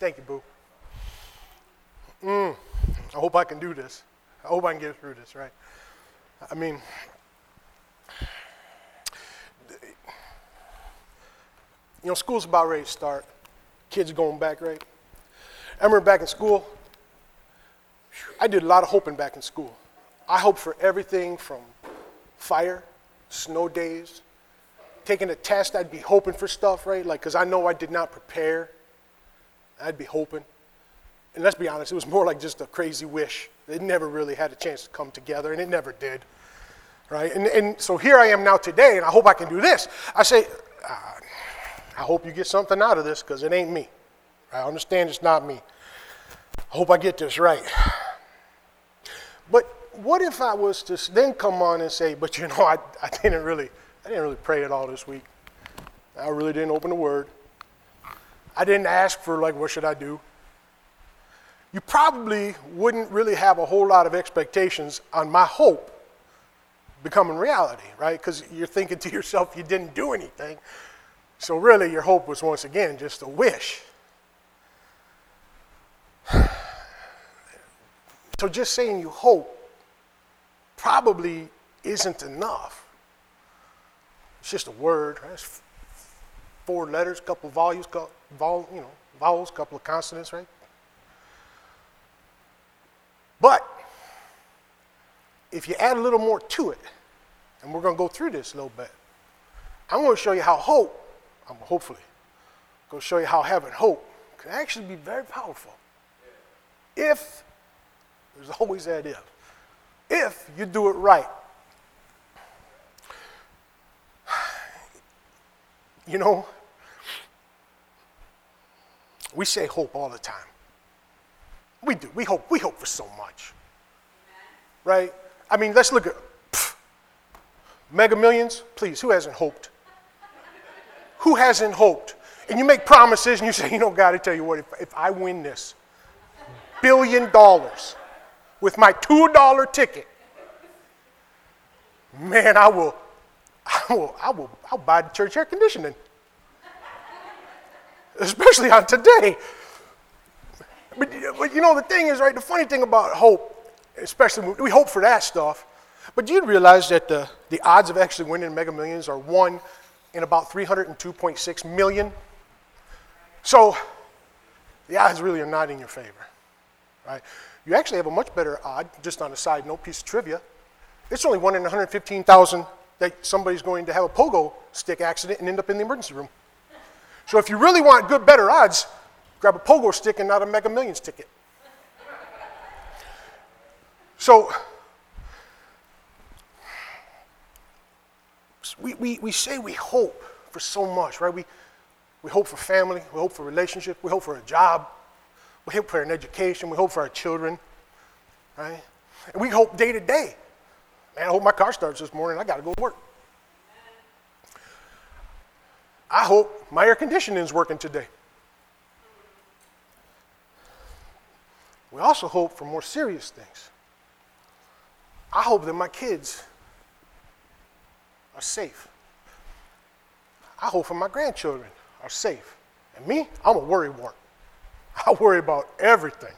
Thank you, Boo. Mm, I hope I can do this. I hope I can get through this, right? I mean, you know, school's about ready to start. Kids are going back, right? I remember back in school, I did a lot of hoping back in school. I hoped for everything from fire, snow days, taking a test, I'd be hoping for stuff, right? Like, because I know I did not prepare. I'd be hoping. And let's be honest, it was more like just a crazy wish. It never really had a chance to come together, and it never did, right? And, and so here I am now today, and I hope I can do this. I say, uh, I hope you get something out of this because it ain't me. I understand it's not me. I hope I get this right. But what if I was to then come on and say, but you know, I, I didn't really, I didn't really pray at all this week. I really didn't open the word. I didn't ask for like, what should I do? You probably wouldn't really have a whole lot of expectations on my hope becoming reality, right? Because you're thinking to yourself, you didn't do anything. So really, your hope was once again just a wish. So just saying you hope probably isn't enough. It's just a word. Right? It's four letters, a couple volumes, couple, vol, you know, vowels, couple of consonants, right? But if you add a little more to it, and we're going to go through this a little bit, I'm going to show you how hope, I'm hopefully going to show you how having hope can actually be very powerful. If, there's always that if, if you do it right. You know, we say hope all the time. We do. We hope. We hope for so much. Right? I mean, let's look at pff, mega millions. Please, who hasn't hoped? who hasn't hoped? And you make promises and you say, you know, God, I tell you what, if, if I win this billion dollars with my $2 ticket, man, I will, I will, I will, I'll buy the church air conditioning. Especially on today. But, but you know, the thing is, right, the funny thing about hope, especially we hope for that stuff, but do you realize that the, the odds of actually winning Mega Millions are 1 in about 302.6 million? So the odds really are not in your favor, right? You actually have a much better odd, just on a side note, piece of trivia. It's only 1 in 115,000 that somebody's going to have a pogo stick accident and end up in the emergency room. So if you really want good, better odds, grab a pogo stick and not a Mega Millions ticket. So, we, we, we say we hope for so much, right? We, we hope for family, we hope for relationship, we hope for a job, we hope for an education, we hope for our children, right? And we hope day to day. Man, I hope my car starts this morning, I gotta go to work. I hope my air conditioning is working today. We also hope for more serious things. I hope that my kids are safe. I hope for my grandchildren are safe. And me, I'm a worrywart. I worry about everything.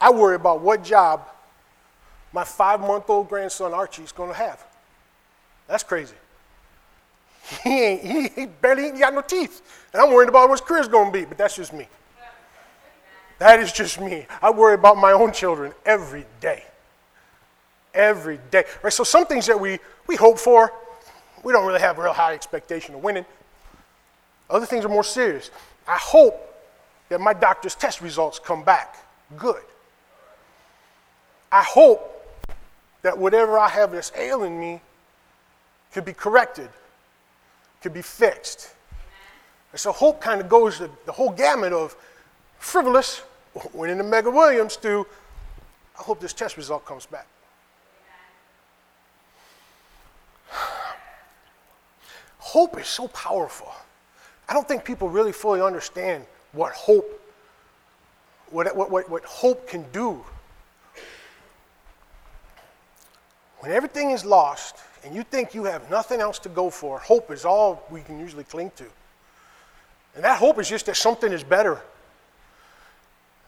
I worry about what job my five month old grandson Archie is going to have. That's crazy. He ain't, he, he barely ain't got no teeth. And I'm worried about what his career's going to be, but that's just me. That is just me. I worry about my own children every day. Every day. Right? So some things that we, we hope for, we don't really have a real high expectation of winning. Other things are more serious. I hope that my doctor's test results come back good. I hope that whatever I have that's ailing me could be corrected, could be fixed. And so hope kind of goes the, the whole gamut of frivolous, winning the Mega Millions, to I hope this test result comes back. Hope is so powerful. I don't think people really fully understand what hope, what, what, what, what hope can do. When everything is lost and you think you have nothing else to go for, hope is all we can usually cling to. And that hope is just that something is better.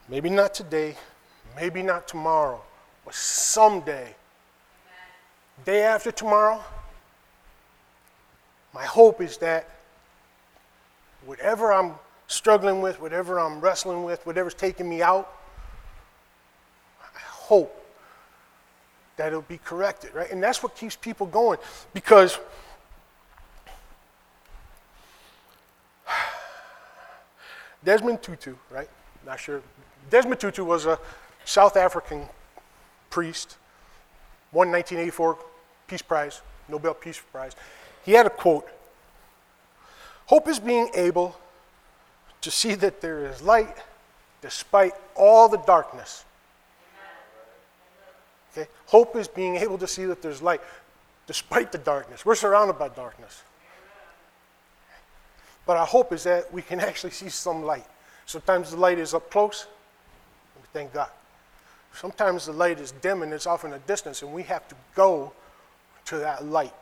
Maybe not today, maybe not tomorrow, but someday, day after tomorrow, my hope is that whatever I'm struggling with, whatever I'm wrestling with, whatever's taking me out, I hope that it'll be corrected, right? And that's what keeps people going because Desmond Tutu, right? Not sure. Desmond Tutu was a South African priest, won 1984 Peace Prize, Nobel Peace Prize. He had a quote Hope is being able to see that there is light despite all the darkness. Okay? Hope is being able to see that there's light despite the darkness. We're surrounded by darkness. But our hope is that we can actually see some light. Sometimes the light is up close, we thank God. Sometimes the light is dim and it's off in the distance, and we have to go to that light.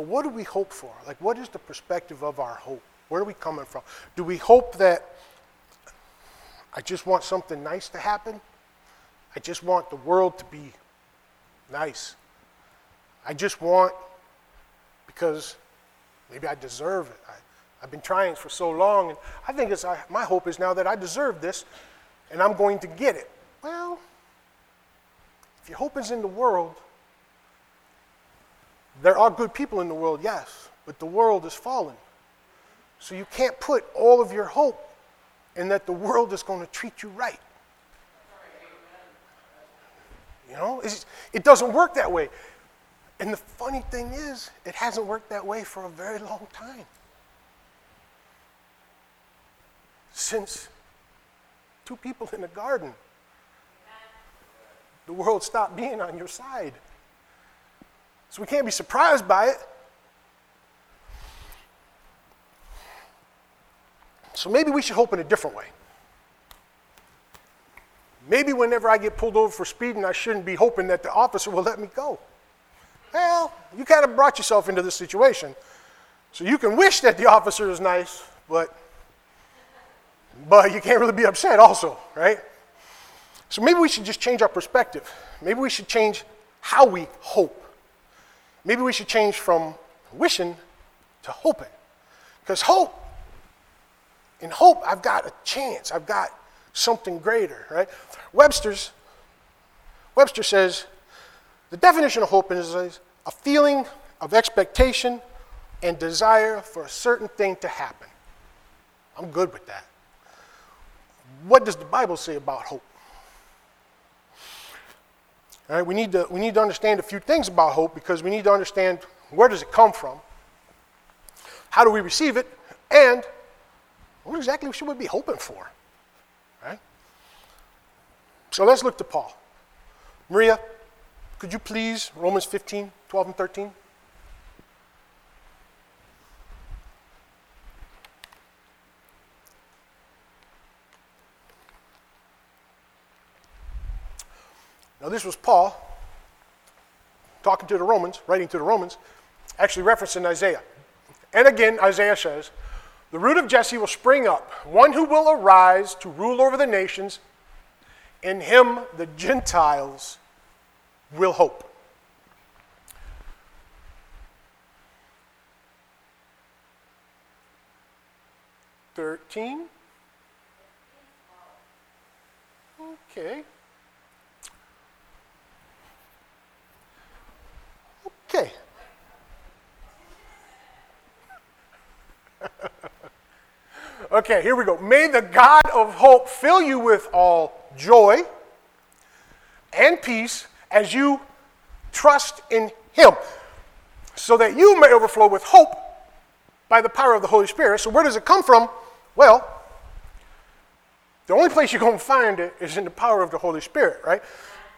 But what do we hope for? Like, what is the perspective of our hope? Where are we coming from? Do we hope that I just want something nice to happen? I just want the world to be nice. I just want, because maybe I deserve it. I, have been trying for so long, and I think it's, I, my hope is now that I deserve this, and I'm going to get it. Well, if your hope is in the world, there are good people in the world, yes, but the world is fallen. So you can't put all of your hope in that the world is going to treat you right. You know, it doesn't work that way. And the funny thing is, it hasn't worked that way for a very long time. Since two people in the garden, the world stopped being on your side. So we can't be surprised by it. So maybe we should hope in a different way. Maybe whenever I get pulled over for speeding, I shouldn't be hoping that the officer will let me go. Well, you kind of brought yourself into this situation. So you can wish that the officer is nice, but but you can't really be upset also, right? So maybe we should just change our perspective. Maybe we should change how we hope. Maybe we should change from wishing to hoping. Because hope, in hope, I've got a chance. I've got something greater, right? Webster's, Webster says the definition of hope is a feeling of expectation and desire for a certain thing to happen. I'm good with that. What does the Bible say about hope? All right, we, need to, we need to understand a few things about hope because we need to understand where does it come from, how do we receive it, and what exactly should we be hoping for? Right? So let's look to Paul. Maria, could you please, Romans 15, 12, and 13? Now, this was Paul talking to the Romans, writing to the Romans, actually referencing Isaiah. And again, Isaiah says, The root of Jesse will spring up, one who will arise to rule over the nations. In him, the Gentiles will hope. Thirteen. Okay. Okay. Okay, here we go. May the God of hope fill you with all joy and peace as you trust in Him, so that you may overflow with hope by the power of the Holy Spirit. So, where does it come from? Well, the only place you're going to find it is in the power of the Holy Spirit, right?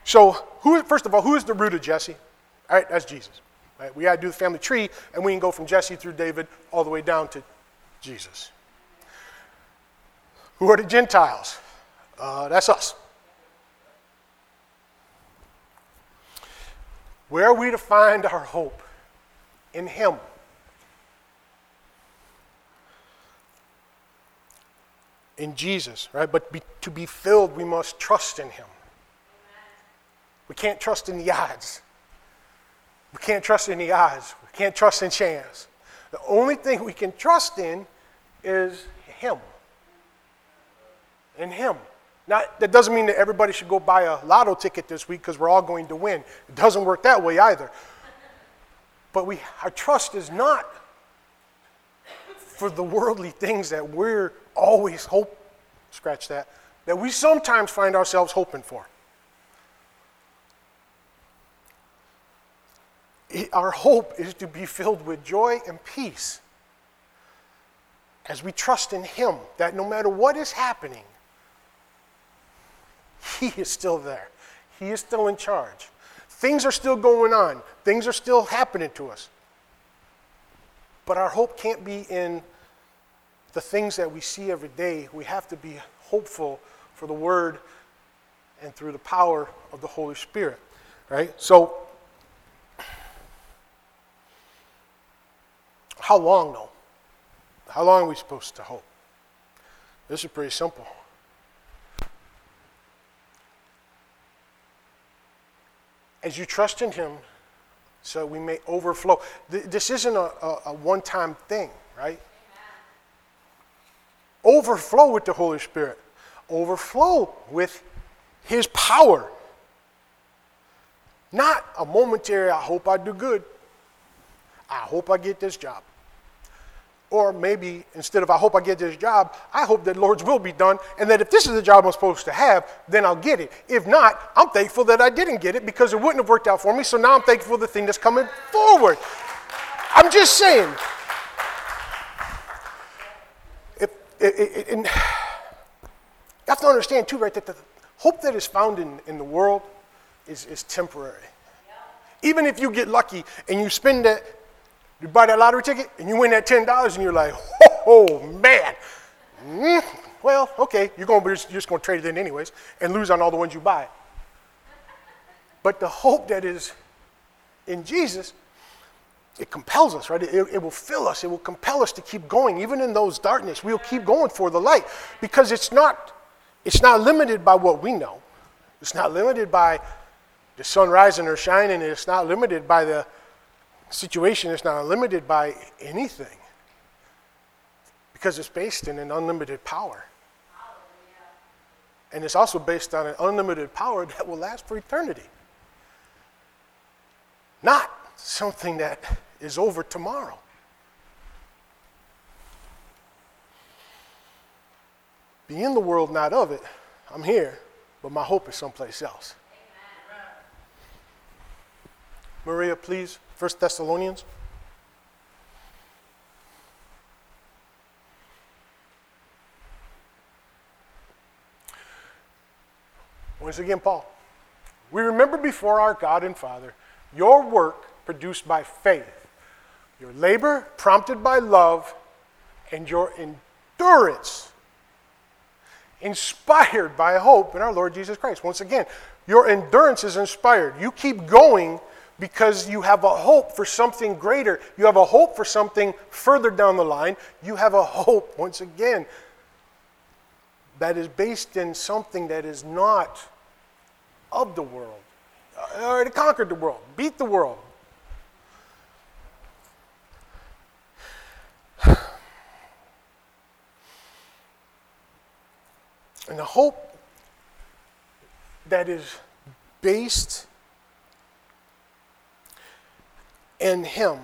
So, who, first of all, who is the root of Jesse? All right, that's Jesus. Right? We got to do the family tree, and we can go from Jesse through David all the way down to Jesus. Who are the Gentiles? Uh, that's us. Where are we to find our hope? In Him. In Jesus, right? But be, to be filled, we must trust in Him. We can't trust in the odds. We can't trust in the odds. We can't trust in chance. The only thing we can trust in is Him. In Him. Now, that doesn't mean that everybody should go buy a lotto ticket this week because we're all going to win. It doesn't work that way either. But we, our trust is not for the worldly things that we're always hope, scratch that, that we sometimes find ourselves hoping for. Our hope is to be filled with joy and peace as we trust in Him that no matter what is happening, He is still there. He is still in charge. Things are still going on, things are still happening to us. But our hope can't be in the things that we see every day. We have to be hopeful for the Word and through the power of the Holy Spirit. Right? So, how long, though? How long are we supposed to hope? This is pretty simple. As you trust in Him, so we may overflow. This isn't a, a, a one time thing, right? Amen. Overflow with the Holy Spirit, overflow with His power. Not a momentary, I hope I do good. I hope I get this job. Or maybe instead of I hope I get this job, I hope that Lord's will be done, and that if this is the job I'm supposed to have, then I'll get it. If not, I'm thankful that I didn't get it because it wouldn't have worked out for me. So now I'm thankful for the thing that's coming forward. I'm just saying. If, it, and you have to understand too, right, that the hope that is found in, in the world is, is temporary. Even if you get lucky and you spend that you buy that lottery ticket and you win that $10 and you're like, oh, man. Mm, well, okay, you're, gonna, you're just going to trade it in anyways and lose on all the ones you buy. But the hope that is in Jesus, it compels us, right? It, it, will fill us. It will compel us to keep going. Even in those darkness, we'll keep going for the light because it's not, it's not limited by what we know. It's not limited by the sun rising or shining. It's not limited by the, situation is not limited by anything because it's based in an unlimited power. And it's also based on an unlimited power that will last for eternity. Not something that is over tomorrow. Be in the world, not of it. I'm here, but my hope is someplace else. Amen. Maria, please. 1 Thessalonians. Once again, Paul. We remember before our God and Father your work produced by faith, your labor prompted by love, and your endurance inspired by hope in our Lord Jesus Christ. Once again, your endurance is inspired. You keep going because you have a hope for something greater. You have a hope for something further down the line. You have a hope, once again, that is based in something that is not of the world. Uh, already conquered the world, beat the world. And the hope that is based in Him.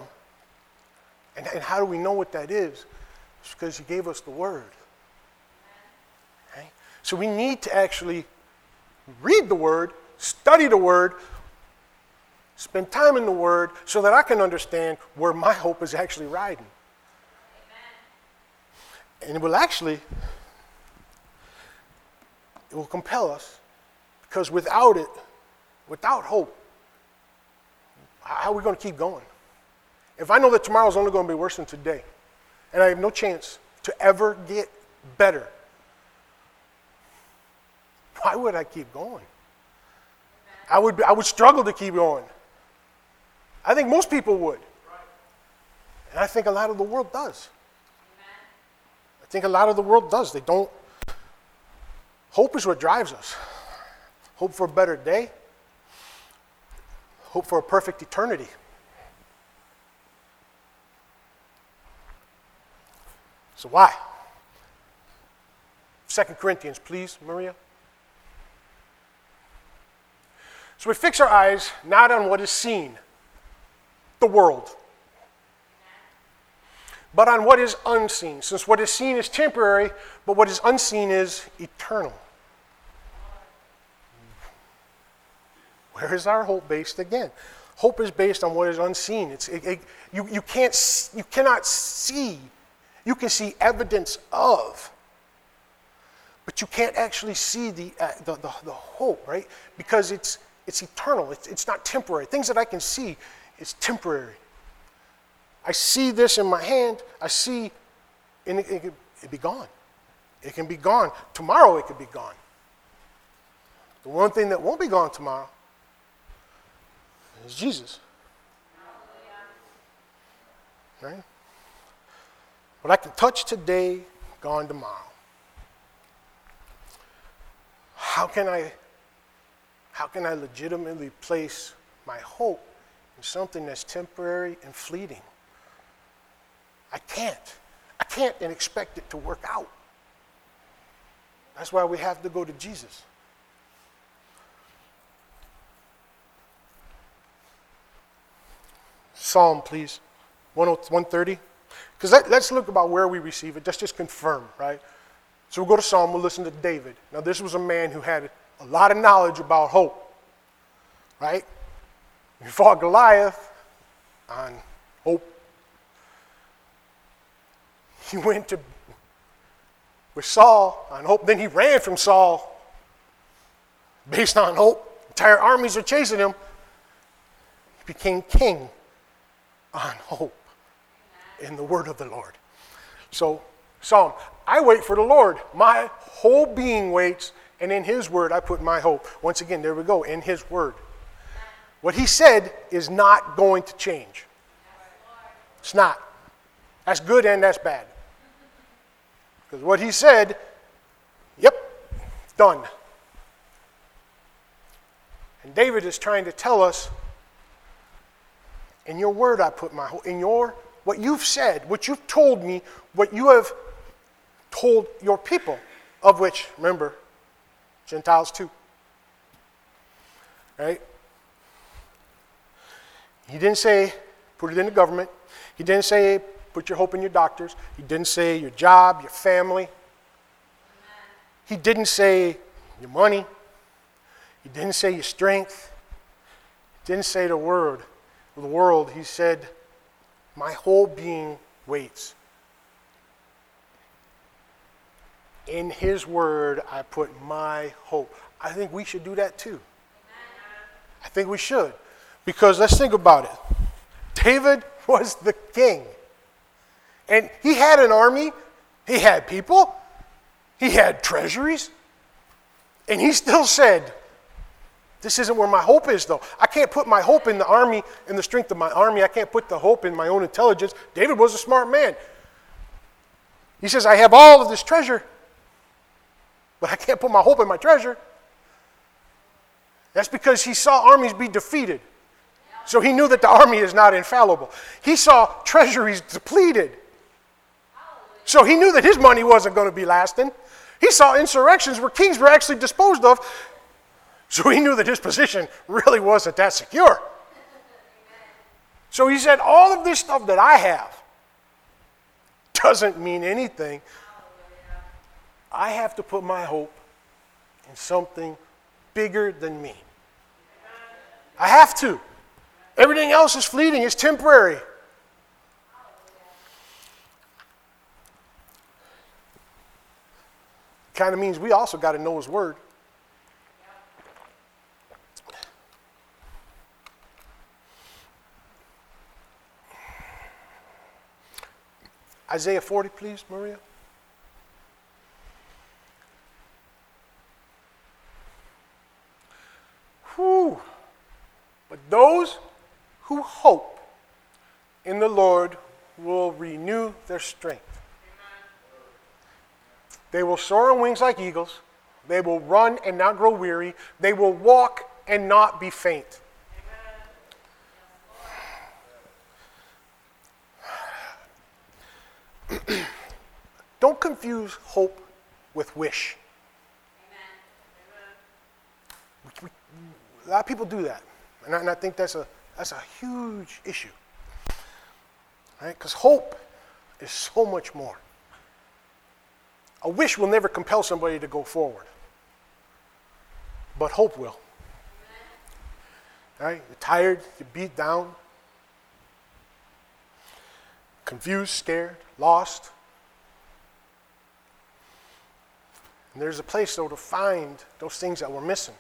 And, and how do we know what that is? It's because He gave us the Word. Okay? So we need to actually read the Word, study the Word, spend time in the Word so that I can understand where my hope is actually riding. And it will actually, it will compel us because without it, without hope, how are we going to keep going? If I know that tomorrow's only going to be worse than today, and I have no chance to ever get better, why would I keep going? I would, I would struggle to keep going. I think most people would. And I think a lot of the world does. I think a lot of the world does. They don't. Hope is what drives us. Hope for a better day. Hope for a perfect eternity. So why? Second Corinthians, please, Maria. So we fix our eyes not on what is seen, the world, but on what is unseen, since what is seen is temporary, but what is unseen is eternal. Where is our hope based again? Hope is based on what is unseen. It's, it, it, you, you, can't, you cannot see, you can see evidence of, but you can't actually see the, uh, the, the, the, hope, right? Because it's, it's eternal, it's, it's not temporary. Things that I can see, it's temporary. I see this in my hand, I see, and it, it, it be gone. It can be gone. Tomorrow it could be gone. The one thing that won't be gone tomorrow is Jesus. Right? What I can touch today, gone tomorrow. How can I how can I legitimately place my hope in something that's temporary and fleeting? I can't. I can't and expect it to work out. That's why we have to go to Jesus. Psalm, please. 130. Because let, us look about where we receive it. Let's just confirm, right? So we'll go to Psalm, we'll listen to David. Now, this was a man who had a lot of knowledge about hope, right? He fought Goliath on hope. He went to with Saul on hope. Then he ran from Saul based on hope. Entire armies are chasing him. He became king on hope in the word of the Lord. So, Psalm, I wait for the Lord. My whole being waits, and in His word I put my hope. Once again, there we go, in His word. What He said is not going to change. It's not. That's good and that's bad. Because what He said, yep, done. And David is trying to tell us in your word I put my hope. In your, what you've said, what you've told me, what you have told your people, of which, remember, Gentiles too. Right? He didn't say put it in the government. He didn't say put your hope in your doctors. He didn't say your job, your family. He didn't say your money. He didn't say your strength. He didn't say the word the world, he said, My whole being waits. In his word, I put my hope. I think we should do that too. I think we should. Because let's think about it. David was the king. And he had an army, he had people, he had treasuries. And he still said, this isn't where my hope is, though. I can't put my hope in the army, in the strength of my army. I can't put the hope in my own intelligence. David was a smart man. He says, I have all of this treasure, but I can't put my hope in my treasure. That's because he saw armies be defeated. So he knew that the army is not infallible. He saw treasuries depleted. So he knew that his money wasn't going to be lasting. He saw insurrections where kings were actually disposed of so he knew that his position really wasn't that secure. So he said, All of this stuff that I have doesn't mean anything. I have to put my hope in something bigger than me. I have to. Everything else is fleeting, it's temporary. Kind of means we also got to know His Word. Isaiah 40, please, Maria. Whew. But those who hope in the Lord will renew their strength. They will soar on wings like eagles. They will run and not grow weary. They will walk and not be faint. Don't confuse hope with wish. We, a lot of people do that. And I, and I think that's a, that's a huge issue. Right? Because hope is so much more. A wish will never compel somebody to go forward, but hope will. Right? You're tired, you're beat down, confused, scared, lost. And there's a place, though, to find those things that we're missing.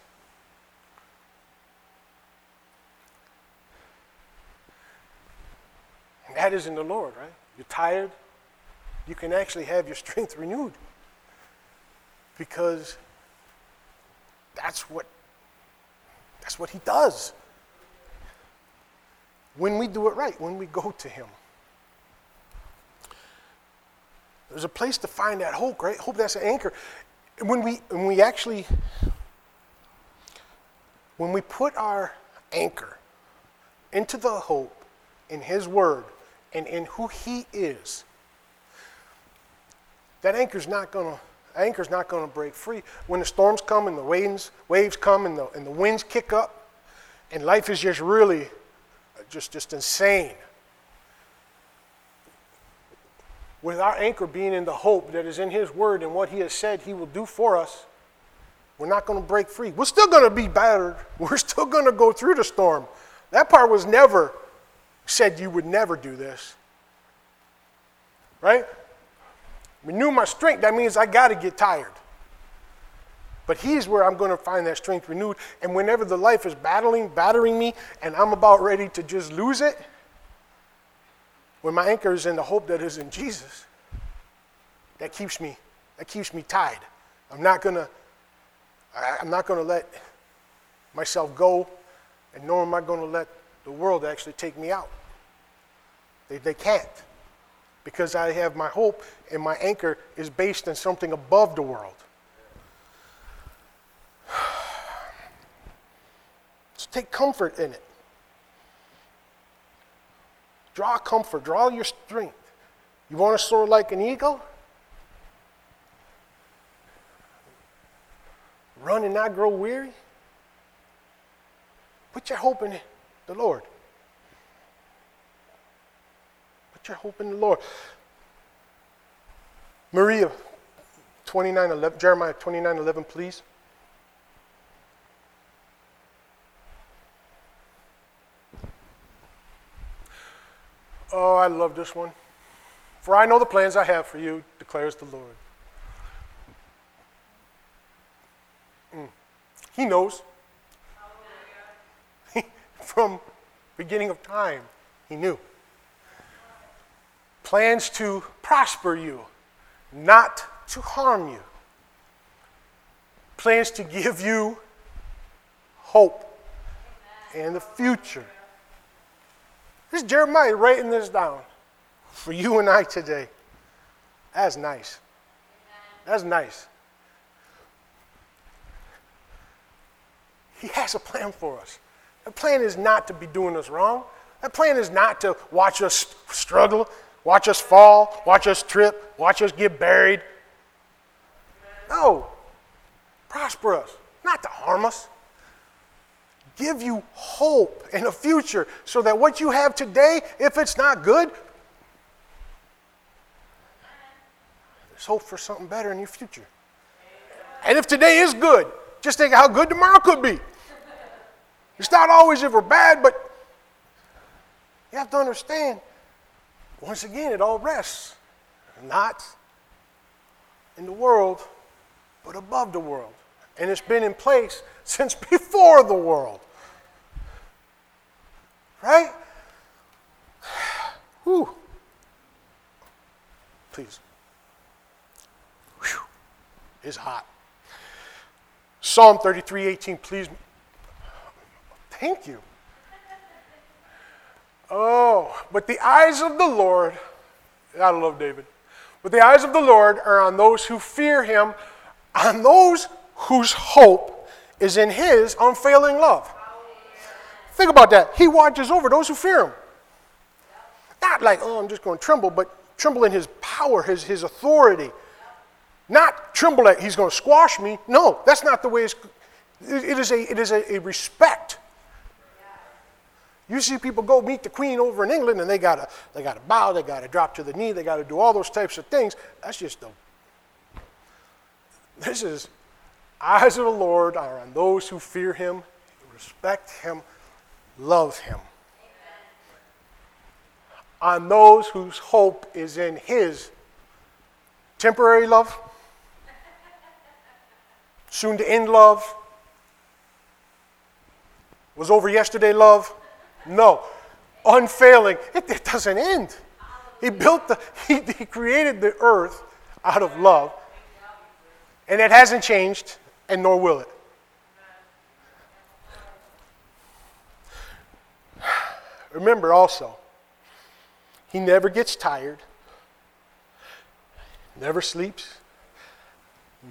And that is in the Lord, right? You're tired, you can actually have your strength renewed. Because that's what that's what he does. When we do it right, when we go to him. There's a place to find that hope, right? Hope that's an anchor. When we when we actually when we put our anchor into the hope in his word and in who he is, that anchor's not gonna anchor's not gonna break free. When the storms come and the waves waves come and the and the winds kick up, and life is just really uh, just just insane. With our anchor being in the hope that is in His Word and what He has said He will do for us, we're not going to break free. We're still going to be battered. We're still going to go through the storm. That part was never said you would never do this. Right? Renew my strength. That means I got to get tired. But he's where I'm going to find that strength renewed. And whenever the life is battling, battering me, and I'm about ready to just lose it, when my anchor is in the hope that is in Jesus, that keeps me, that keeps me tied. I'm not gonna, I'm not gonna let myself go, and nor am I gonna let the world actually take me out. They, they can't. Because I have my hope and my anchor is based on something above the world. So take comfort in it. Draw comfort, draw your strength. You want to soar like an eagle? Run and not grow weary? Put your hope in the Lord. Put your hope in the Lord. Maria, 29, 11, Jeremiah 29, 11, please. Oh, I love this one. For I know the plans I have for you, declares the Lord. Mm. He knows. From beginning of time, he knew. Plans to prosper you, not to harm you. Plans to give you hope and the future. This is Jeremiah writing this down for you and I today. That's nice. That's nice. He has a plan for us. The plan is not to be doing us wrong. That plan is not to watch us struggle, watch us fall, watch us trip, watch us get buried. No. Prosper us, not to harm us give you hope and a future so that what you have today, if it's not good, there's hope for something better in your future. And if today is good, just think how good tomorrow could be. It's not always we're bad, but you have to understand, once again, it all rests not in the world, but above the world. And it's been in place since before the world. Right? Whew. Please. Whew. It's hot. Psalm 33 18, please. Thank you. Oh, but the eyes of the Lord, I love David. But the eyes of the Lord are on those who fear him, on those whose hope is in his unfailing love. Think about that. He watches over those who fear him. Not like, oh, I'm just going to tremble, but tremble in his power, his, his authority. Not tremble that he's going to squash me. No, that's not the way it's. It is a, it is a, a respect. You see people go meet the queen over in England and they gotta they gotta bow, they gotta drop to the knee, they gotta do all those types of things. That's just the this is eyes of the Lord are on those who fear him, respect him, love him. On those whose hope is in his temporary love, soon to end love, was over yesterday love. No, unfailing. It, it doesn't end. He built the, he, he created the earth out of love, and it hasn't changed, and nor will it. Remember also, he never gets tired, never sleeps,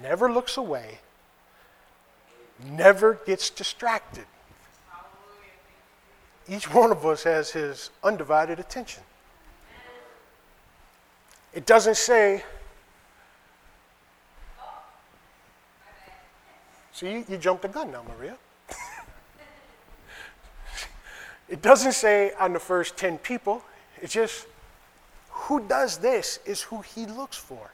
never looks away, never gets distracted. Each one of us has his undivided attention. It doesn't say, see, you, jumped the gun now, Maria. It doesn't say on the first 10 people, it's just who does this is who he looks for.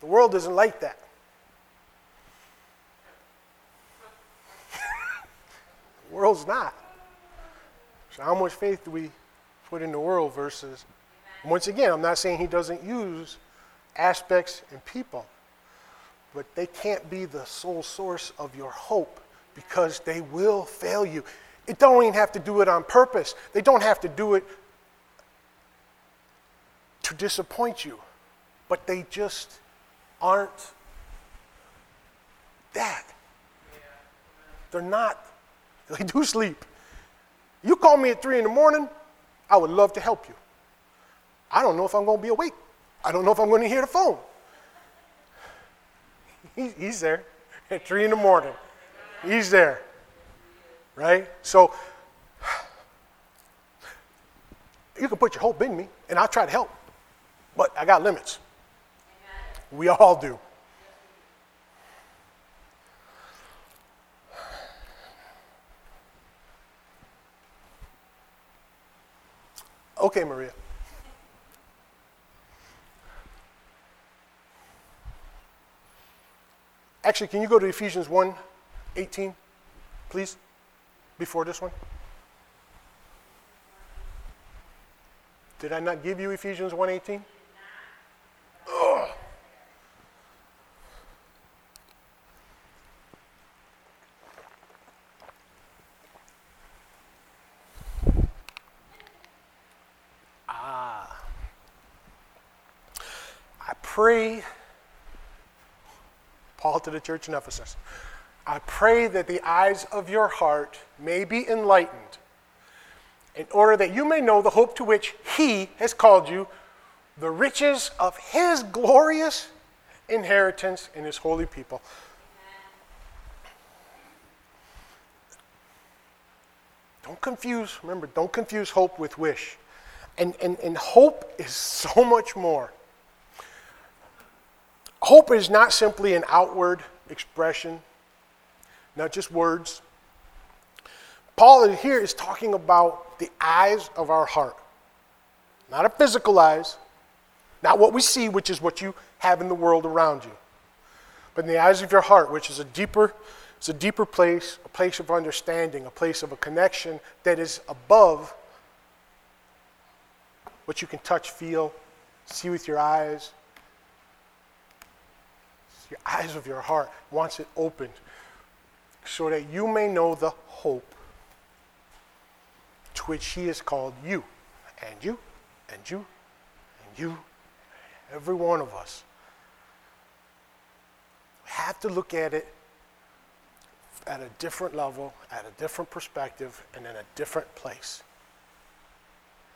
The world isn't like that. the world's not. So, how much faith do we put in the world versus, once again, I'm not saying he doesn't use aspects and people, but they can't be the sole source of your hope because they will fail you. It don't even have to do it on purpose. They don't have to do it to disappoint you, but they just aren't that. They're not. They do sleep. You call me at three in the morning, I would love to help you. I don't know if I'm going to be awake. I don't know if I'm going to hear the phone. He's there at three in the morning. He's there. Right? So you can put your hope in me, and I'll try to help. But I got limits. We all do. Okay, Maria. Actually, can you go to Ephesians 1 18, please, before this one? Did I not give you Ephesians 1 18? pray, Paul to the church in Ephesus, I pray that the eyes of your heart may be enlightened, in order that you may know the hope to which he has called you, the riches of his glorious inheritance in his holy people. Don't confuse, remember, don't confuse hope with wish. And, and, and hope is so much more. Hope is not simply an outward expression, not just words. Paul here is talking about the eyes of our heart, not a physical eyes, not what we see, which is what you have in the world around you, but in the eyes of your heart, which is a deeper, it's a deeper place, a place of understanding, a place of a connection that is above what you can touch, feel, see with your eyes, your eyes of your heart, wants it opened so that you may know the hope to which He has called you, and you, and you, and you, every one of us. We have to look at it at a different level, at a different perspective, and in a different place.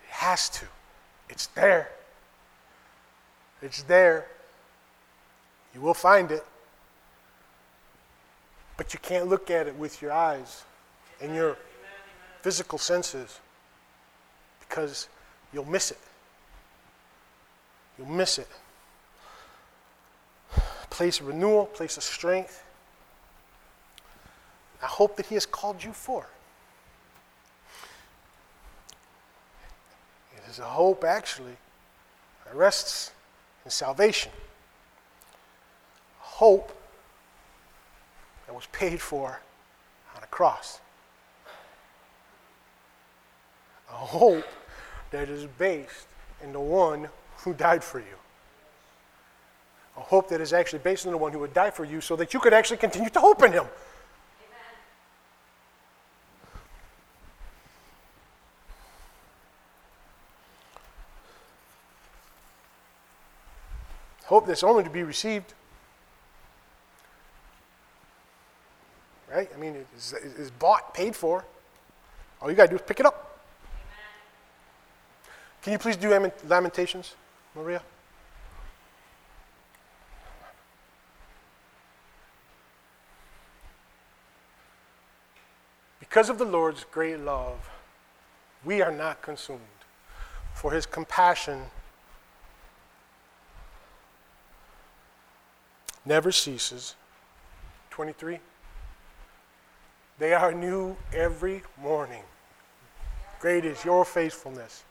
It has to. It's there. It's there. You will find it. But you can't look at it with your eyes and your physical senses because you'll miss it. You'll miss it. Place of renewal, place of strength. I hope that He has called you for. It is a hope, actually, that rests in salvation. Hope that was paid for on a cross. A hope that is based in the one who died for you. A hope that is actually based on the one who would die for you so that you could actually continue to hope in him. Amen. Hope that's only to be received. Right? I mean, it's, it's bought, paid for. All you got to do is pick it up. Can you please do Lamentations, Maria? Because of the Lord's great love, we are not consumed, for his compassion never ceases. 23. They are new every morning. Great is your faithfulness.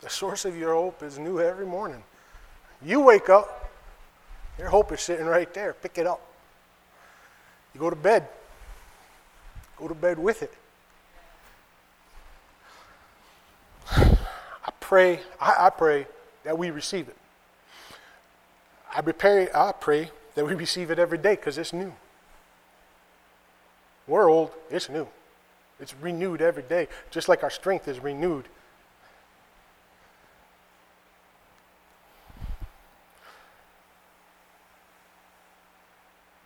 The source of your hope is new every morning. You wake up, your hope is sitting right there. Pick it up. You go to bed, go to bed with it. I pray, I, I pray that we receive it. I pray, I pray that we receive it every day because it's new. We're old, it's new. It's renewed every day, just like our strength is renewed.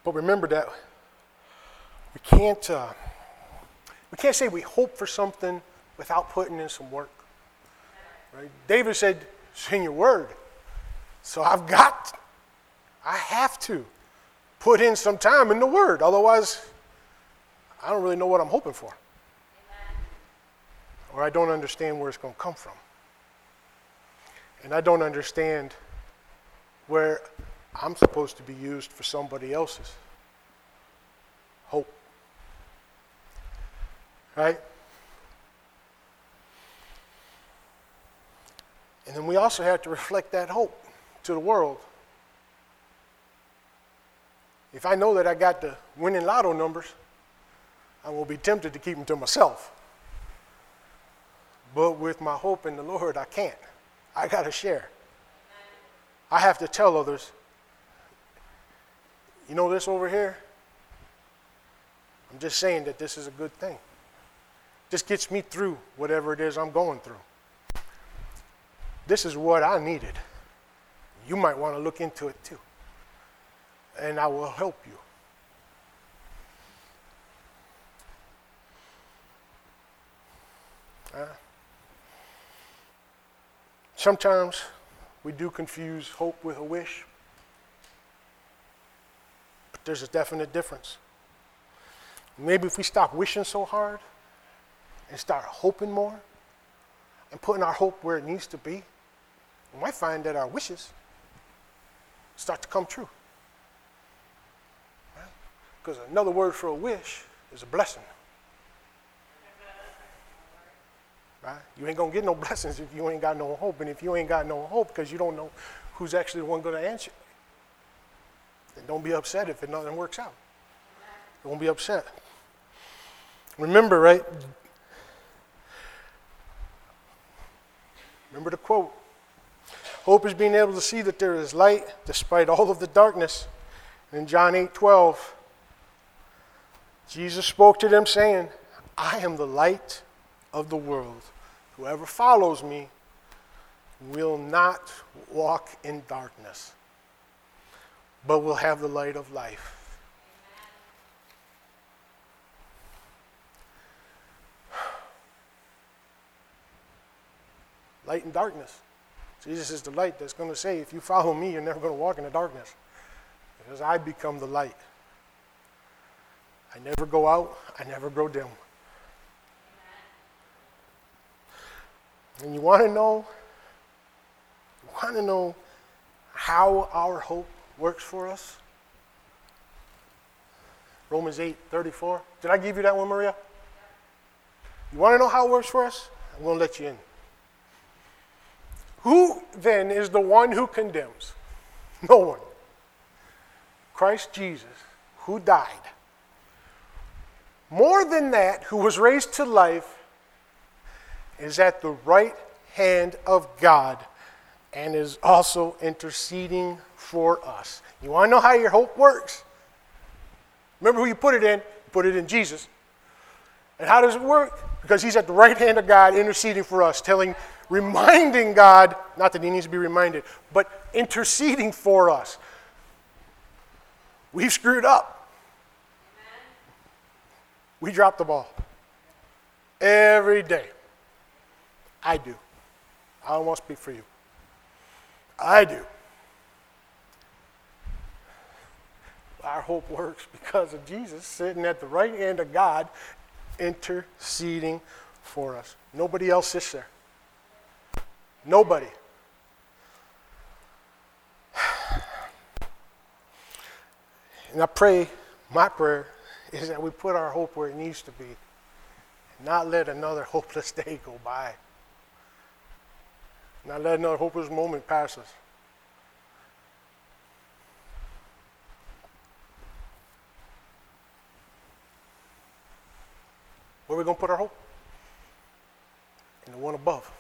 But remember that we can't, uh, we can't say we hope for something without putting in some work. Right? David said, Sing your word. So I've got I have to put in some time in the Word. Otherwise, I don't really know what I'm hoping for. Amen. Or I don't understand where it's going to come from. And I don't understand where I'm supposed to be used for somebody else's hope. Right? And then we also have to reflect that hope to the world if I know that I got the winning lotto numbers, I will be tempted to keep them to myself. But with my hope in the Lord, I can't. I got to share. I have to tell others, you know this over here? I'm just saying that this is a good thing. This gets me through whatever it is I'm going through. This is what I needed. You might want to look into it too and I will help you. Uh, sometimes we do confuse hope with a wish, but there's a definite difference. Maybe if we stop wishing so hard and start hoping more and putting our hope where it needs to be, we might find that our wishes start to come true. Because another word for a wish is a blessing. Right? You ain't gonna get no blessings if you ain't got no hope. And if you ain't got no hope because you don't know who's actually the one gonna answer, then don't be upset if it nothing works out. Don't be upset. Remember, right? Remember the quote. Hope is being able to see that there is light despite all of the darkness. In John 8 12, Jesus spoke to them, saying, I am the light of the world. Whoever follows me will not walk in darkness, but will have the light of life. Light and darkness. Jesus is the light that's going to say, if you follow me, you're never going to walk in the darkness. Because I become the light. I never go out, I never grow dim. And you want to know, you want to know how our hope works for us? Romans 8, 34. Did I give you that one, Maria? You want to know how it works for us? I'm going to let you in. Who then is the one who condemns? No one. Christ Jesus, who died. More than that, who was raised to life, is at the right hand of God and is also interceding for us. You want to know how your hope works? Remember who you put it in? You put it in Jesus. And how does it work? Because he's at the right hand of God interceding for us, telling, reminding God, not that he needs to be reminded, but interceding for us. We've screwed up. We dropped the ball. Every day. I do. I to speak for you. I do. Our hope works because of Jesus sitting at the right hand of God, interceding for us. Nobody else sits there. Nobody. And I pray, my prayer is that we put our hope where it needs to be, and not let another hopeless day go by, not letting another hopeless moment pass us. Where are we going to put our hope? In the one above.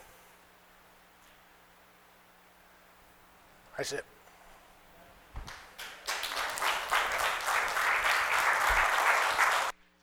That's it.